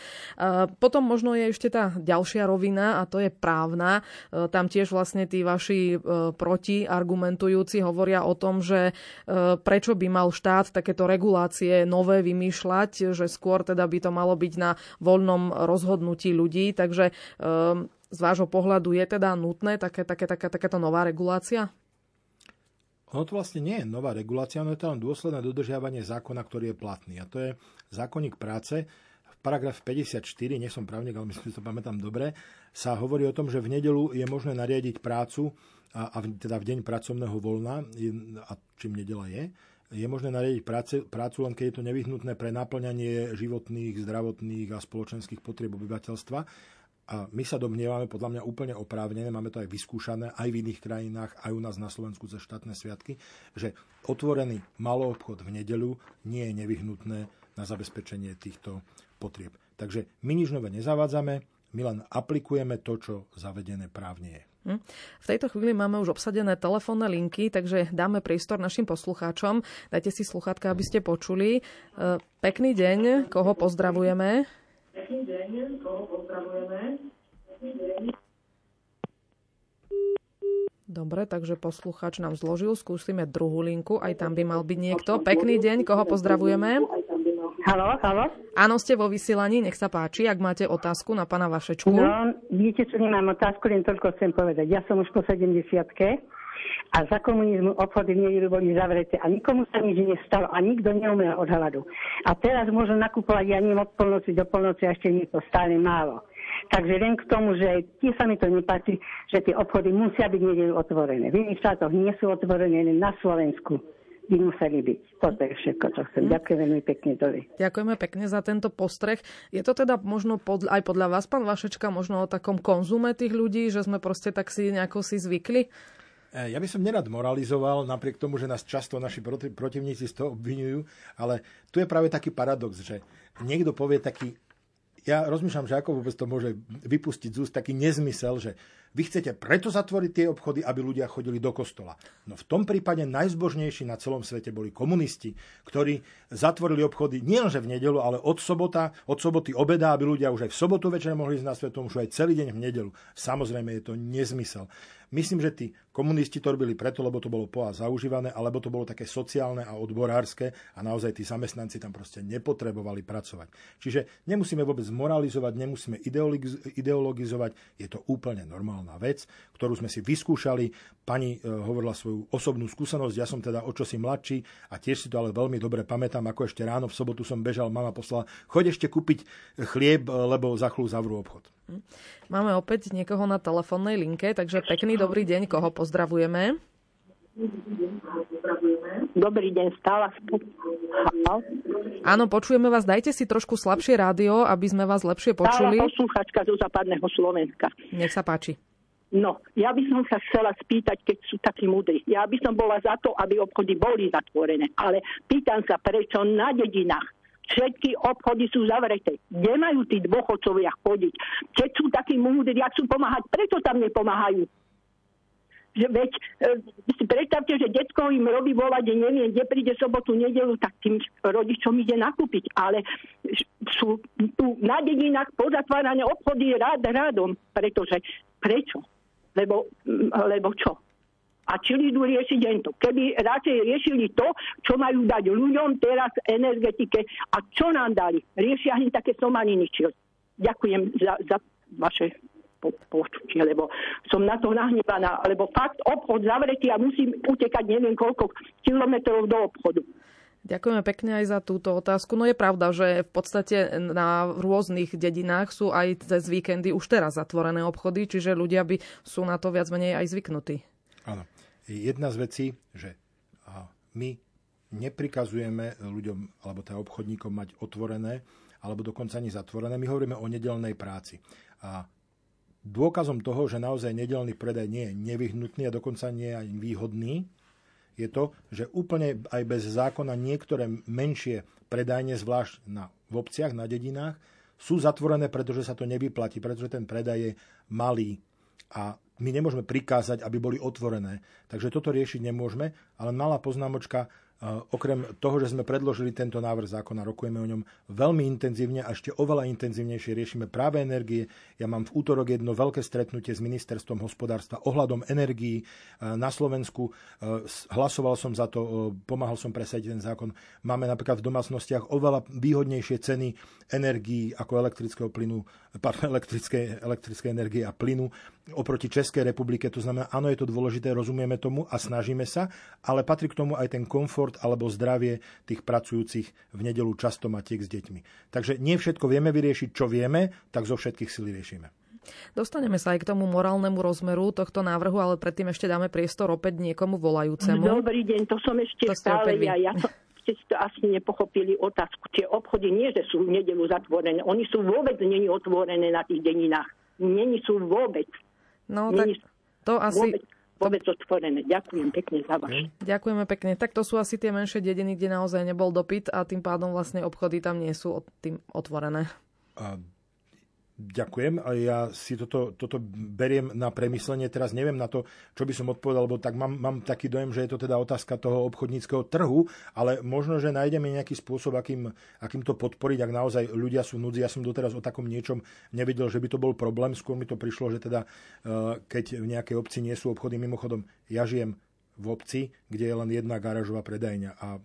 Speaker 1: Potom možno je ešte tá ďalšia rovina a to je právna. Tam tiež vlastne tí vaši protiargumentujúci hovoria o tom, že prečo by mal štát takéto regulácie nové vymýšľať, že skôr teda by to malo byť na voľnom rozhodnutí ľudí. Takže z vášho pohľadu je teda nutné také, také, také, takéto nová regulácia?
Speaker 2: Ono to vlastne nie je nová regulácia, ono je len dôsledné dodržiavanie zákona, ktorý je platný. A to je zákonník práce. V paragraf 54, nie som právnik, ale myslím, že to pamätám dobre, sa hovorí o tom, že v nedelu je možné nariadiť prácu, a, a teda v deň pracovného voľna, a čím nedela je, je možné nariadiť práce, prácu len keď je to nevyhnutné pre naplňanie životných, zdravotných a spoločenských potrieb obyvateľstva. A my sa domnievame, podľa mňa úplne oprávnené, máme to aj vyskúšané, aj v iných krajinách, aj u nás na Slovensku za štátne sviatky, že otvorený malý obchod v nedeľu nie je nevyhnutné na zabezpečenie týchto potrieb. Takže my nič nové nezavádzame, my len aplikujeme to, čo zavedené právne je. Hm.
Speaker 1: V tejto chvíli máme už obsadené telefónne linky, takže dáme priestor našim poslucháčom. Dajte si sluchátka, aby ste počuli. E, pekný deň, koho pozdravujeme? Pekný deň, koho pozdravujeme. Dobre, takže posluchač nám zložil. Skúsime druhú linku, aj tam by mal byť niekto. Pekný deň, koho pozdravujeme?
Speaker 6: Halo, halo?
Speaker 1: Áno, ste vo vysielaní, nech sa páči, ak máte otázku na pána Vašečku.
Speaker 6: No, viete čo, nemám otázku, len toľko chcem povedať. Ja som už po 70 a za komunizmu obchody v nedelu boli zavreté a nikomu sa nič nestalo a nikto neumel od hladu. A teraz môžu nakupovať, ja neviem, od polnoci do polnoci a ešte nie to stále málo. Takže len k tomu, že tie sa mi to nepáči, že tie obchody musia byť nedelu otvorené. V iných štátoch nie sú otvorené, len na Slovensku by museli byť. Toto je všetko, čo chcem. Hm. Ďakujem veľmi pekne, Dori.
Speaker 1: Ďakujeme pekne za tento postreh. Je to teda možno pod, aj podľa vás, pán Vašečka, možno o takom konzume tých ľudí, že sme proste tak si nejako si zvykli?
Speaker 2: E, ja by som nerad moralizoval, napriek tomu, že nás často naši protivníci z toho obvinujú, ale tu je práve taký paradox, že niekto povie taký ja rozmýšľam, že ako vôbec to môže vypustiť z úst taký nezmysel, že vy chcete preto zatvoriť tie obchody, aby ľudia chodili do kostola. No v tom prípade najzbožnejší na celom svete boli komunisti, ktorí zatvorili obchody nielenže v nedelu, ale od sobota, od soboty obeda, aby ľudia už aj v sobotu večer mohli ísť na svetom, už aj celý deň v nedelu. Samozrejme je to nezmysel. Myslím, že tí komunisti to robili preto, lebo to bolo poa zaužívané, alebo to bolo také sociálne a odborárske a naozaj tí zamestnanci tam proste nepotrebovali pracovať. Čiže nemusíme vôbec moralizovať, nemusíme ideologizovať, je to úplne normálna vec, ktorú sme si vyskúšali. Pani e, hovorila svoju osobnú skúsenosť, ja som teda o čosi mladší a tiež si to ale veľmi dobre pamätám, ako ešte ráno v sobotu som bežal, mama poslala, choď ešte kúpiť chlieb, lebo za chvíľu zavrú obchod.
Speaker 1: Máme opäť niekoho na telefónnej linke, takže pekný dobrý deň, koho pozdravujeme.
Speaker 6: Dobrý deň, stála
Speaker 1: Áno, počujeme vás. Dajte si trošku slabšie rádio, aby sme vás lepšie počuli.
Speaker 6: Stála poslúchačka zo západného Slovenska.
Speaker 1: Nech sa páči.
Speaker 6: No, ja by som sa chcela spýtať, keď sú takí múdri. Ja by som bola za to, aby obchody boli zatvorené. Ale pýtam sa, prečo na dedinách Všetky obchody sú zavreté. Kde majú tí dôchodcovia chodiť? Keď sú takí múdri, ak sú pomáhať, prečo tam nepomáhajú? Že veď e, si predstavte, že detko im robí volať, neviem, kde príde sobotu, nedelu, tak tým rodičom ide nakúpiť. Ale sú tu na dedinách pozatvárané obchody rád rádom. Pretože prečo? Lebo, lebo čo? a či idú riešiť to. Keby radšej riešili to, čo majú dať ľuďom teraz energetike a čo nám dali. Riešia hneď také somaliny. Ďakujem za, za vaše počutie, lebo som na to nahnevaná, lebo fakt obchod zavretý a musím utekať neviem koľko kilometrov do obchodu.
Speaker 1: Ďakujeme pekne aj za túto otázku. No je pravda, že v podstate na rôznych dedinách sú aj cez víkendy už teraz zatvorené obchody, čiže ľudia by sú na to viac menej aj zvyknutí.
Speaker 2: Áno jedna z vecí, že my neprikazujeme ľuďom alebo teda obchodníkom mať otvorené alebo dokonca ani zatvorené. My hovoríme o nedelnej práci. A dôkazom toho, že naozaj nedelný predaj nie je nevyhnutný a dokonca nie je ani výhodný, je to, že úplne aj bez zákona niektoré menšie predajne, zvlášť na, v obciach, na dedinách, sú zatvorené, pretože sa to nevyplatí, pretože ten predaj je malý a my nemôžeme prikázať, aby boli otvorené. Takže toto riešiť nemôžeme, ale malá poznámočka, Okrem toho, že sme predložili tento návrh zákona, rokujeme o ňom veľmi intenzívne a ešte oveľa intenzívnejšie riešime práve energie. Ja mám v útorok jedno veľké stretnutie s ministerstvom hospodárstva ohľadom energií na Slovensku. Hlasoval som za to, pomáhal som presadiť ten zákon. Máme napríklad v domácnostiach oveľa výhodnejšie ceny energií ako elektrického plynu, pardon, elektrické, elektrické energie a plynu oproti Českej republike. To znamená, áno, je to dôležité, rozumieme tomu a snažíme sa, ale patrí k tomu aj ten komfort alebo zdravie tých pracujúcich v nedelu často matiek s deťmi. Takže nie všetko vieme vyriešiť, čo vieme, tak zo všetkých síl riešime.
Speaker 1: Dostaneme sa aj k tomu morálnemu rozmeru tohto návrhu, ale predtým ešte dáme priestor opäť niekomu volajúcemu.
Speaker 6: Dobrý deň, to som ešte to stále ja. ja som, ste to asi nepochopili otázku. Tie obchody nie, že sú v nedelu zatvorené. Oni sú vôbec není otvorené na tých deninách. Není sú vôbec.
Speaker 1: No není tak to asi...
Speaker 6: Vôbec vôbec otvorené. Ďakujem pekne za vaše.
Speaker 1: Ďakujeme pekne. Tak to sú asi tie menšie dediny, kde naozaj nebol dopyt a tým pádom vlastne obchody tam nie sú tým otvorené.
Speaker 2: A Ďakujem. Ja si toto, toto beriem na premyslenie. Teraz neviem na to, čo by som odpovedal, lebo tak mám, mám taký dojem, že je to teda otázka toho obchodníckého trhu, ale možno, že nájdeme nejaký spôsob, akým, akým to podporiť, ak naozaj ľudia sú núdzi. Ja som doteraz o takom niečom nevidel, že by to bol problém. Skôr mi to prišlo, že teda eh, keď v nejakej obci nie sú obchody, mimochodom, ja žijem v obci, kde je len jedna garážová predajňa a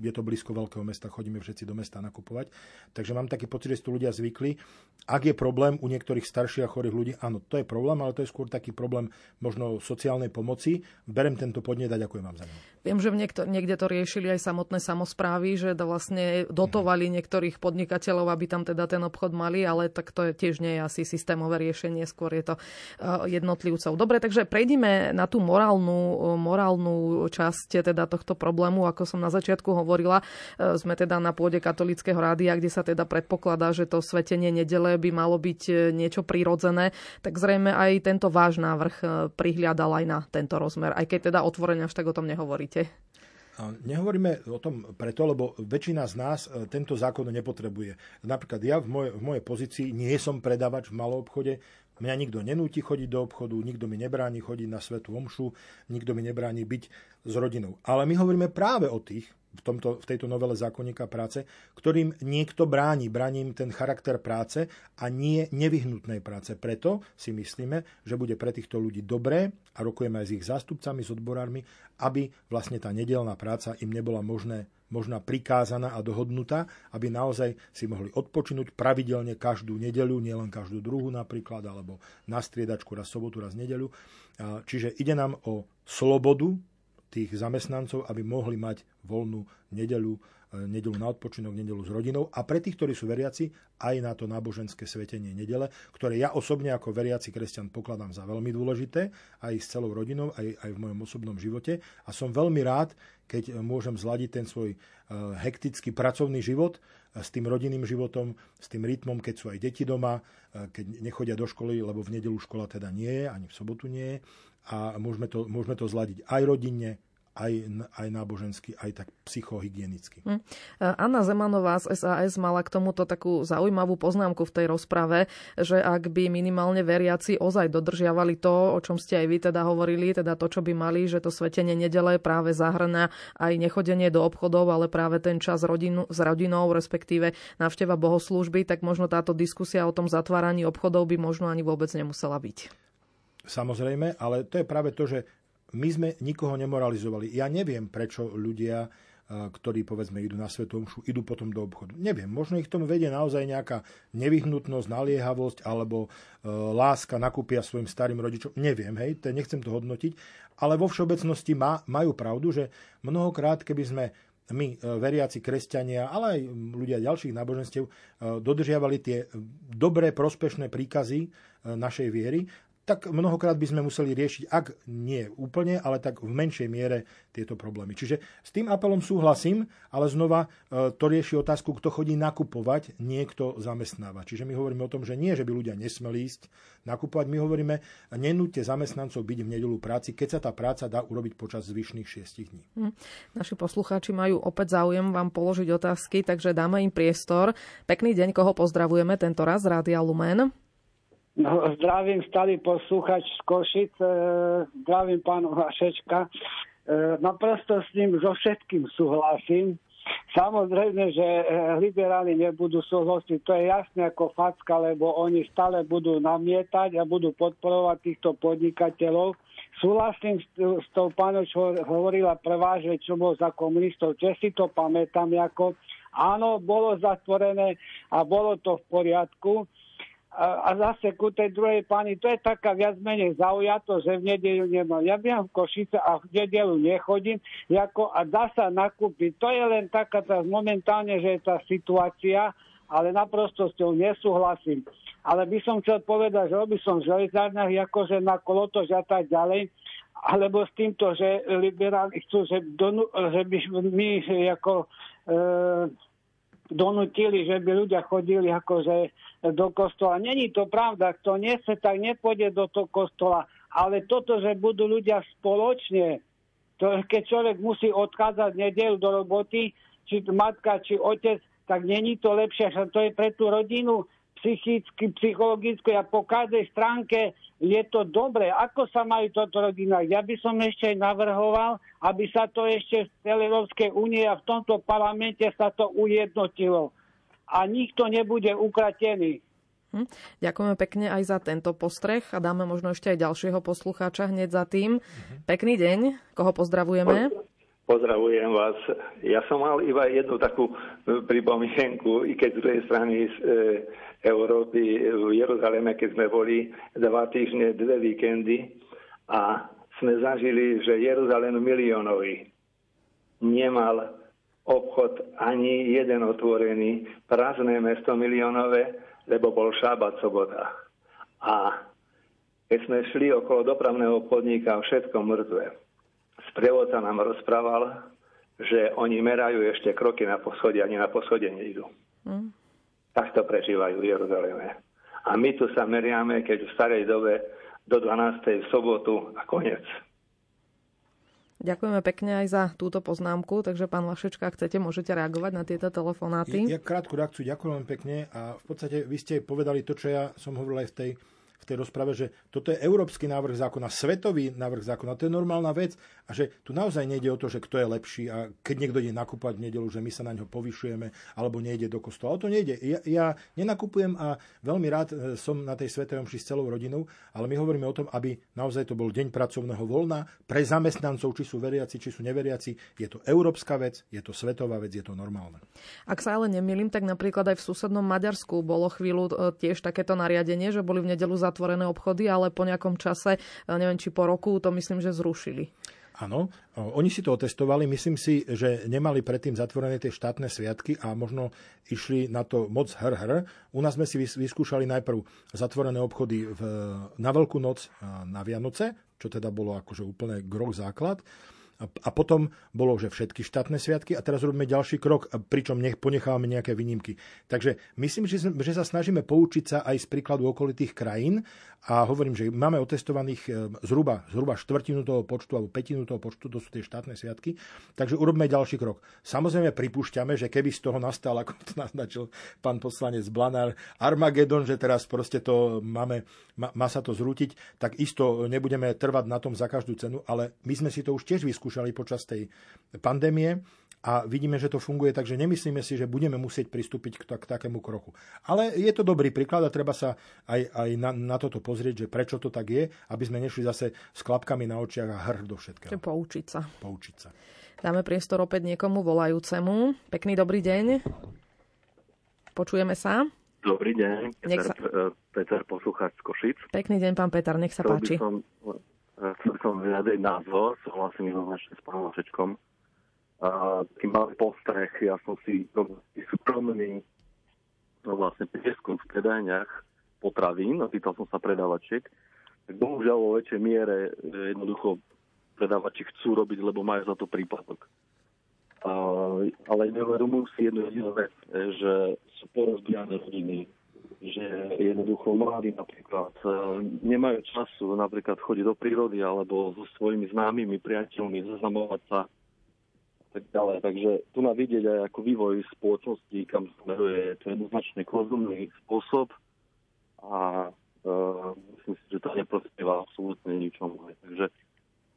Speaker 2: je to blízko veľkého mesta, chodíme všetci do mesta nakupovať. Takže mám taký pocit, že si tu ľudia zvykli. Ak je problém u niektorých starších a chorých ľudí, áno, to je problém, ale to je skôr taký problém možno sociálnej pomoci. Berem tento podnet a ďakujem vám za ňo.
Speaker 1: Viem, že niekto, niekde to riešili aj samotné samozprávy, že to vlastne dotovali niektorých podnikateľov, aby tam teda ten obchod mali, ale tak to je tiež nie je asi systémové riešenie, skôr je to eh, jednotlivcov. Dobre, takže prejdime na tú morálnu, morálnu časť teda tohto problému, ako som na začiatku hovorila. Eh, sme teda na pôde katolického rádia, kde sa teda predpokladá, že to svetenie nedele by malo byť eh, niečo prirodzené, tak zrejme aj tento váš návrh prihliadal aj na tento rozmer, aj keď teda otvorene až tak o tom nehovoríte hovoríte?
Speaker 2: Nehovoríme o tom preto, lebo väčšina z nás e, tento zákon nepotrebuje. Napríklad ja v, mojej, v mojej pozícii nie som predavač v malom obchode, mňa nikto nenúti chodiť do obchodu, nikto mi nebráni chodiť na svetú omšu, nikto mi nebráni byť s rodinou. Ale my hovoríme práve o tých, v, tomto, v tejto novele zákonníka práce, ktorým niekto bráni. Bráni ten charakter práce a nie nevyhnutnej práce. Preto si myslíme, že bude pre týchto ľudí dobré a rokujeme aj s ich zástupcami, s odborármi, aby vlastne tá nedelná práca im nebola možné, možná prikázaná a dohodnutá, aby naozaj si mohli odpočinúť pravidelne každú nedeľu, nielen každú druhú napríklad, alebo na striedačku raz sobotu, raz nedeľu. Čiže ide nám o slobodu tých zamestnancov, aby mohli mať voľnú nedeľu, e, nedeľu na odpočinok, nedeľu s rodinou a pre tých, ktorí sú veriaci, aj na to náboženské svetenie nedele, ktoré ja osobne ako veriaci kresťan pokladám za veľmi dôležité, aj s celou rodinou, aj, aj v mojom osobnom živote. A som veľmi rád, keď môžem zladiť ten svoj e, hektický pracovný život e, s tým rodinným životom, s tým rytmom, keď sú aj deti doma, keď nechodia do školy, lebo v nedelu škola teda nie je, ani v sobotu nie je a môžeme to, môžeme to zladiť aj rodinne, aj, aj nábožensky, aj tak psychohygienicky. Hm.
Speaker 1: Anna Zemanová z SAS mala k tomuto takú zaujímavú poznámku v tej rozprave, že ak by minimálne veriaci ozaj dodržiavali to, o čom ste aj vy teda hovorili, teda to, čo by mali, že to svetenie nedele práve zahrná aj nechodenie do obchodov, ale práve ten čas rodinu, s rodinou, respektíve návšteva bohoslúžby, tak možno táto diskusia o tom zatváraní obchodov by možno ani vôbec nemusela byť.
Speaker 2: Samozrejme, ale to je práve to, že my sme nikoho nemoralizovali. Ja neviem, prečo ľudia, ktorí povedzme idú na svetom šu, idú potom do obchodu. Neviem, možno ich tomu vedie naozaj nejaká nevyhnutnosť, naliehavosť alebo e, láska nakúpia svojim starým rodičom. Neviem, hej, to nechcem to hodnotiť, ale vo všeobecnosti má, majú pravdu, že mnohokrát, keby sme my, e, veriaci kresťania, ale aj ľudia ďalších náboženstiev, e, dodržiavali tie dobré, prospešné príkazy našej viery, tak mnohokrát by sme museli riešiť, ak nie úplne, ale tak v menšej miere tieto problémy. Čiže s tým apelom súhlasím, ale znova e, to rieši otázku, kto chodí nakupovať, niekto zamestnáva. Čiže my hovoríme o tom, že nie, že by ľudia nesmeli ísť nakupovať, my hovoríme, nenúďte zamestnancov byť v nedelu práci, keď sa tá práca dá urobiť počas zvyšných šiestich dní. Hm.
Speaker 1: Naši poslucháči majú opäť záujem vám položiť otázky, takže dáme im priestor. Pekný deň, koho pozdravujeme tento raz Rádia Lumen.
Speaker 7: No, zdravím stály posluchač z Košic, e, zdravím pánu Hašečka. E, naprosto s ním so všetkým súhlasím. Samozrejme, že e, liberáli nebudú súhlasiť, to je jasné ako facka, lebo oni stále budú namietať a budú podporovať týchto podnikateľov. Súhlasím s, s tou pánom, čo hovorila prvá, že čo bol za komunistov, že si to pamätám ako áno, bolo zatvorené a bolo to v poriadku a, a zase ku tej druhej pani, to je taká viac menej zaujato, že v nedelu nemám. Ja bývam v Košice a v nedelu nechodím, ako, a dá sa nakúpiť. To je len taká tá momentálne, že je tá situácia, ale naprosto s ňou nesúhlasím. Ale by som chcel povedať, že by som v železárniach akože na kolotož a tak ďalej, alebo s týmto, že liberáli chcú, že, donu, že by my ako e, donutili, že by ľudia chodili akože do kostola. Není to pravda, kto nechce, tak nepôjde do toho kostola. Ale toto, že budú ľudia spoločne, to, keď človek musí odchádzať nedelu do roboty, či matka, či otec, tak není to lepšie, že to je pre tú rodinu psychicky, psychologicky a po každej stránke je to dobre. Ako sa majú toto rodina? Ja by som ešte navrhoval, aby sa to ešte v celej Európskej únie a v tomto parlamente sa to ujednotilo. A nikto nebude ukratený.
Speaker 1: Hm. Ďakujeme pekne aj za tento postreh a dáme možno ešte aj ďalšieho poslucháča hneď za tým. Mhm. Pekný deň, koho pozdravujeme?
Speaker 8: Pozdravujem vás. Ja som mal iba jednu takú pripomienku, i keď z druhej strany e, Európy v Jeruzaleme, keď sme boli dva týždne, dve víkendy a sme zažili, že Jeruzalem miliónový nemal obchod ani jeden otvorený, prázdne mesto miliónové, lebo bol šábat sobota. A keď sme šli okolo dopravného podnika, všetko mŕtve. Sprievodca nám rozprával, že oni merajú ešte kroky na poschodie, ani na poschodie nejdu. Mm. Tak to prežívajú v Jeruzaleme. A my tu sa meriame, keď v starej dobe do 12. v sobotu a koniec.
Speaker 1: Ďakujeme pekne aj za túto poznámku, takže pán Vašečka, ak chcete, môžete reagovať na tieto telefonáty.
Speaker 2: Ja, ja krátku reakciu, ďakujem pekne a v podstate vy ste povedali to, čo ja som hovoril aj v tej v tej rozprave, že toto je európsky návrh zákona, svetový návrh zákona, to je normálna vec a že tu naozaj nejde o to, že kto je lepší a keď niekto ide nakúpať v nedelu, že my sa na ňo povyšujeme alebo nejde do kostola. O to nejde. Ja, ja nenakupujem a veľmi rád e, som na tej svetej omši s celou rodinou, ale my hovoríme o tom, aby naozaj to bol deň pracovného voľna pre zamestnancov, či sú veriaci, či sú neveriaci. Je to európska vec, je to svetová vec, je to normálne.
Speaker 1: Ak sa ale nemýlim, tak napríklad aj v susednom Maďarsku bolo chvíľu e, tiež takéto nariadenie, že boli v nedelu za zatvorené obchody, ale po nejakom čase, e, neviem či po roku, to myslím, že zrušili.
Speaker 2: Áno, oni si to otestovali. Myslím si, že nemali predtým zatvorené tie štátne sviatky a možno išli na to moc hr hr. U nás sme si vyskúšali najprv zatvorené obchody v, na Veľkú noc na Vianoce, čo teda bolo akože úplne groch základ. A potom bolo, že všetky štátne sviatky a teraz robíme ďalší krok, pričom nech ponechávame nejaké výnimky. Takže myslím, že, že sa snažíme poučiť sa aj z príkladu okolitých krajín a hovorím, že máme otestovaných e, zhruba, zhruba štvrtinu toho počtu alebo petinu toho počtu, to sú tie štátne sviatky, takže urobíme ďalší krok. Samozrejme pripúšťame, že keby z toho nastal, ako to naznačil pán poslanec Blanár, Armagedon, že teraz proste to máme, má, má sa to zrútiť, tak isto nebudeme trvať na tom za každú cenu, ale my sme si to už tiež vyskúšali počas tej pandémie a vidíme, že to funguje, takže nemyslíme si, že budeme musieť pristúpiť k, k takému kroku. Ale je to dobrý príklad a treba sa aj, aj na, na toto pozrieť, že prečo to tak je, aby sme nešli zase s klapkami na očiach a hr do všetkého.
Speaker 1: Poučiť sa.
Speaker 2: Poučiť sa.
Speaker 1: Dáme priestor opäť niekomu volajúcemu. Pekný dobrý deň. Počujeme sa.
Speaker 9: Dobrý deň, Peter, sa... E, Peter poslucháč z Košic.
Speaker 1: Pekný deň, pán Peter, nech sa Chcel páči.
Speaker 9: By som, chcel som vyjadriť názor, súhlasím jednoznačne s pánom Vašečkom taký malý postreh, ja som si súkromný no vlastne prieskum v predajniach potravín, opýtal som sa predávačiek, tak bohužiaľ vo väčšej miere e, jednoducho predávači chcú robiť, lebo majú za to príplatok. A, ale neuvedomujú si jednu jedinú vec, e, že sú porozbijané rodiny, že jednoducho mladí napríklad e, nemajú času napríklad chodiť do prírody alebo so svojimi známymi priateľmi zaznamovať sa tak ďalej. Takže tu na vidieť aj ako vývoj spoločnosti, kam smeruje, to jednoznačne konzumný spôsob a uh, myslím si, že to neprospieva absolútne ničomu. Takže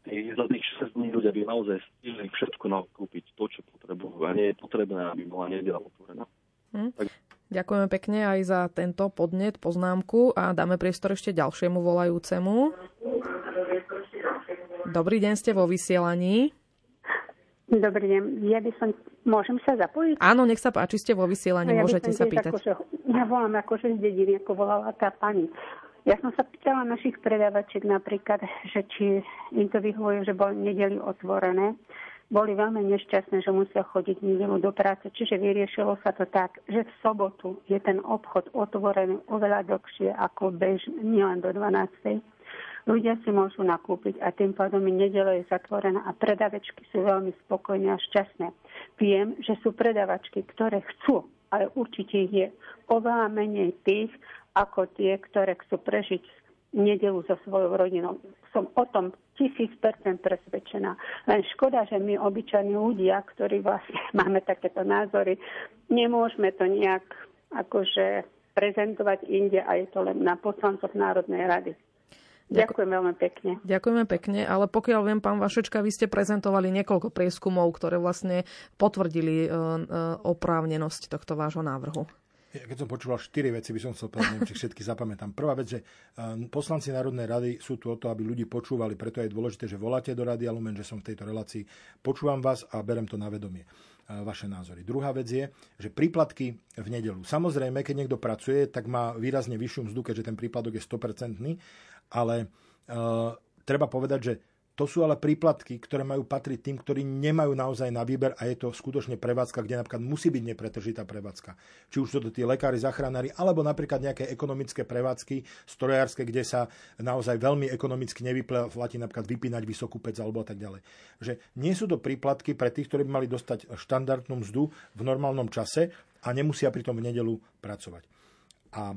Speaker 9: tých, za tých 6 dní ľudia by naozaj stihli všetko nakúpiť to, čo potrebujú a nie je potrebné, aby bola nedela otvorená.
Speaker 1: Hm. Tak... Ďakujeme pekne aj za tento podnet, poznámku a dáme priestor ešte ďalšiemu volajúcemu. Dobrý deň, ste vo vysielaní.
Speaker 10: Dobrý deň. Ja by som... Môžem sa zapojiť?
Speaker 1: Áno, nech sa páči, ste vo vysielaní, no, ja môžete sa pýtať.
Speaker 10: Akože, ja volám akože z dediny, ako volala tá pani. Ja som sa pýtala našich predávačiek napríklad, že či im to vyhovuje, že boli nedeli otvorené. Boli veľmi nešťastné, že musia chodiť nedelu do práce. Čiže vyriešilo sa to tak, že v sobotu je ten obchod otvorený oveľa dlhšie ako bež, nielen do 12 Ľudia si môžu nakúpiť a tým pádom mi nedela je zatvorená a predavačky sú veľmi spokojné a šťastné. Viem, že sú predavačky, ktoré chcú, ale určite je oveľa menej tých, ako tie, ktoré chcú prežiť nedelu so svojou rodinou. Som o tom tisíc percent presvedčená. Len škoda, že my obyčajní ľudia, ktorí vlastne máme takéto názory, nemôžeme to nejak akože prezentovať inde a je to len na poslancoch Národnej rady. Ďakujem veľmi pekne.
Speaker 1: Ďakujeme pekne, ale pokiaľ viem, pán Vašečka, vy ste prezentovali niekoľko prieskumov, ktoré vlastne potvrdili e, e, oprávnenosť tohto vášho návrhu.
Speaker 2: Keď som počúval štyri veci, by som chcel povedať, či všetky zapamätám. Prvá vec, že e, poslanci Národnej rady sú tu o to, aby ľudí počúvali, preto je dôležité, že voláte do Rady Lumen, že som v tejto relácii. Počúvam vás a berem to na vedomie vaše názory. Druhá vec je, že príplatky v nedelu. Samozrejme, keď niekto pracuje, tak má výrazne vyššiu mzdu, keďže ten príplatok je 100%, ale uh, treba povedať, že to sú ale príplatky, ktoré majú patriť tým, ktorí nemajú naozaj na výber a je to skutočne prevádzka, kde napríklad musí byť nepretržitá prevádzka. Či už sú to tí lekári, zachránári, alebo napríklad nejaké ekonomické prevádzky, strojárske, kde sa naozaj veľmi ekonomicky nevyplatí napríklad vypínať vysokú pec alebo tak ďalej. Že nie sú to príplatky pre tých, ktorí by mali dostať štandardnú mzdu v normálnom čase a nemusia pritom v nedelu pracovať. A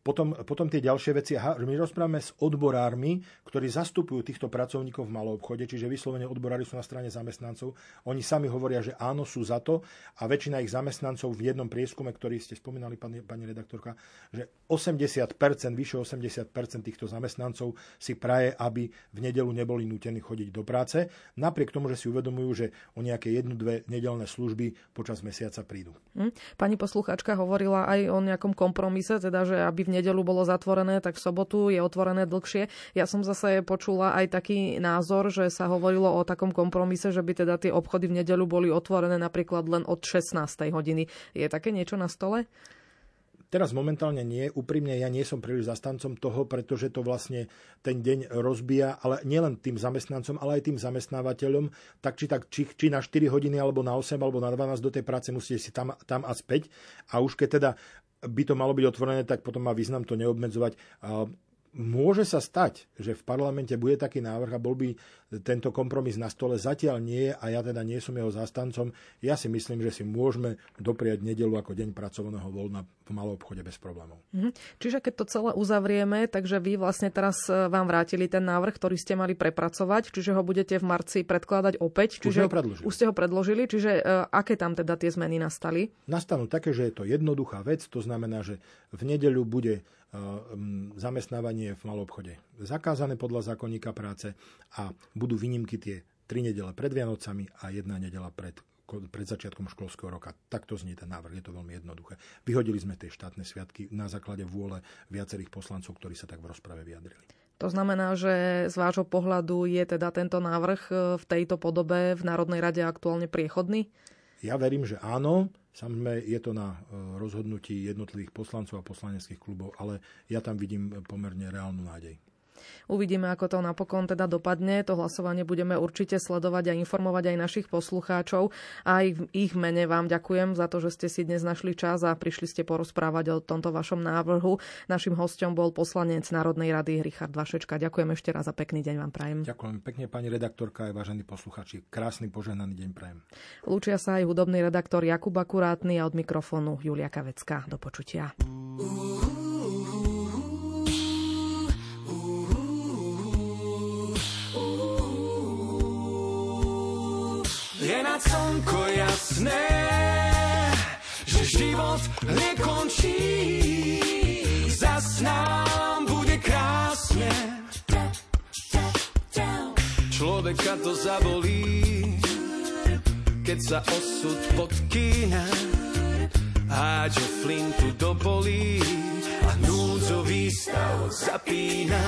Speaker 2: potom, potom tie ďalšie veci, my rozprávame s odborármi, ktorí zastupujú týchto pracovníkov v malom obchode, čiže vyslovene odborári sú na strane zamestnancov. Oni sami hovoria, že áno, sú za to a väčšina ich zamestnancov v jednom prieskume, ktorý ste spomínali, pani, pani redaktorka, že 80%, vyše 80% týchto zamestnancov si praje, aby v nedelu neboli nútení chodiť do práce, napriek tomu, že si uvedomujú, že o nejaké jednu, dve nedelné služby počas mesiaca prídu.
Speaker 1: Hm. Pani poslucháčka hovorila aj o nejakom kompromise, teda, že aby v nedelu bolo zatvorené, tak v sobotu je otvorené dlhšie. Ja som zase počula aj taký názor, že sa hovorilo o takom kompromise, že by teda tie obchody v nedelu boli otvorené napríklad len od 16. hodiny. Je také niečo na stole?
Speaker 2: Teraz momentálne nie. Úprimne ja nie som príliš zastancom toho, pretože to vlastne ten deň rozbíja, ale nielen tým zamestnancom, ale aj tým zamestnávateľom, tak či, tak, či, či na 4 hodiny, alebo na 8, alebo na 12 do tej práce musíte si tam, tam a späť. A už keď teda by to malo byť otvorené, tak potom má význam to neobmedzovať. Môže sa stať, že v parlamente bude taký návrh a bol by tento kompromis na stole. Zatiaľ nie a ja teda nie som jeho zastancom. Ja si myslím, že si môžeme dopriať nedelu ako deň pracovného voľna v malom obchode bez problémov.
Speaker 1: Mhm. Čiže keď to celé uzavrieme, takže vy vlastne teraz e, vám vrátili ten návrh, ktorý ste mali prepracovať, čiže ho budete v marci predkladať opäť. Čiže
Speaker 2: už, ho predložili.
Speaker 1: už ste ho predložili, čiže uh, aké tam teda tie zmeny nastali?
Speaker 2: Nastanú také, že je to jednoduchá vec, to znamená, že v nedeľu bude zamestnávanie v malom obchode zakázané podľa zákonníka práce a budú výnimky tie tri nedele pred Vianocami a jedna nedela pred pred začiatkom školského roka. Takto znie ten návrh, je to veľmi jednoduché. Vyhodili sme tie štátne sviatky na základe vôle viacerých poslancov, ktorí sa tak v rozprave vyjadrili.
Speaker 1: To znamená, že z vášho pohľadu je teda tento návrh e, v tejto podobe v Národnej rade aktuálne priechodný?
Speaker 2: Ja verím, že áno. Samozrejme, je to na e, rozhodnutí jednotlivých poslancov a poslaneckých klubov, ale ja tam vidím pomerne reálnu nádej.
Speaker 1: Uvidíme, ako to napokon teda dopadne. To hlasovanie budeme určite sledovať a informovať aj našich poslucháčov. A aj v ich mene vám ďakujem za to, že ste si dnes našli čas a prišli ste porozprávať o tomto vašom návrhu. Našim hostom bol poslanec Národnej rady Richard Vašečka. Ďakujem ešte raz a pekný deň vám prajem.
Speaker 2: Ďakujem pekne pani redaktorka aj vážení posluchači. Krásny požehnaný deň prajem.
Speaker 1: Lúčia sa aj hudobný redaktor Jakub Akurátny a od mikrofónu Julia Kavecka. Do počutia.
Speaker 11: Je nad slnko jasné, že život nekončí. Zas nám bude krásne. Človeka to zabolí, keď sa osud podkýna. Hádže flintu do polí a núdzový stav zapína.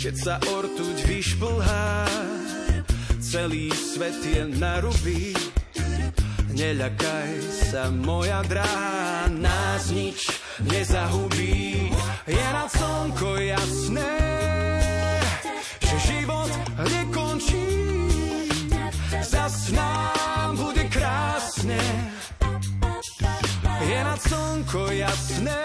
Speaker 11: Keď sa ortuť vyšplhá, celý svet je na ruby. Neľakaj sa, moja drahá, nás nič nezahubí. Je na slnko jasné, že život nekončí. Zas nám bude krásne. Je na slnko jasné,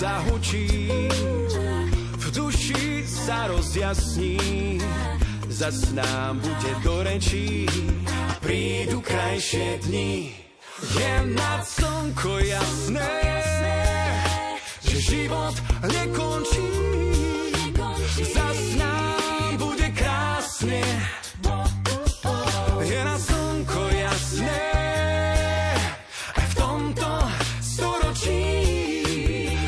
Speaker 11: zahučí, v duši sa rozjasní, zas nám bude do rečí prídu krajšie dni. Je nad slnko jasné, že život nekončí, zas nám bude krásne. Je na slnko jasné, v tomto storočí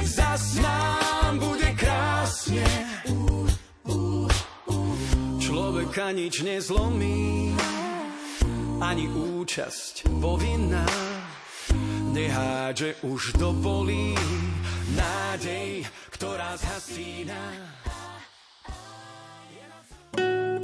Speaker 11: zas nám bude krásne. Človeka nič nezlomí, ani účasť povinná. Nehádže už do nádej, ktorá zhasína.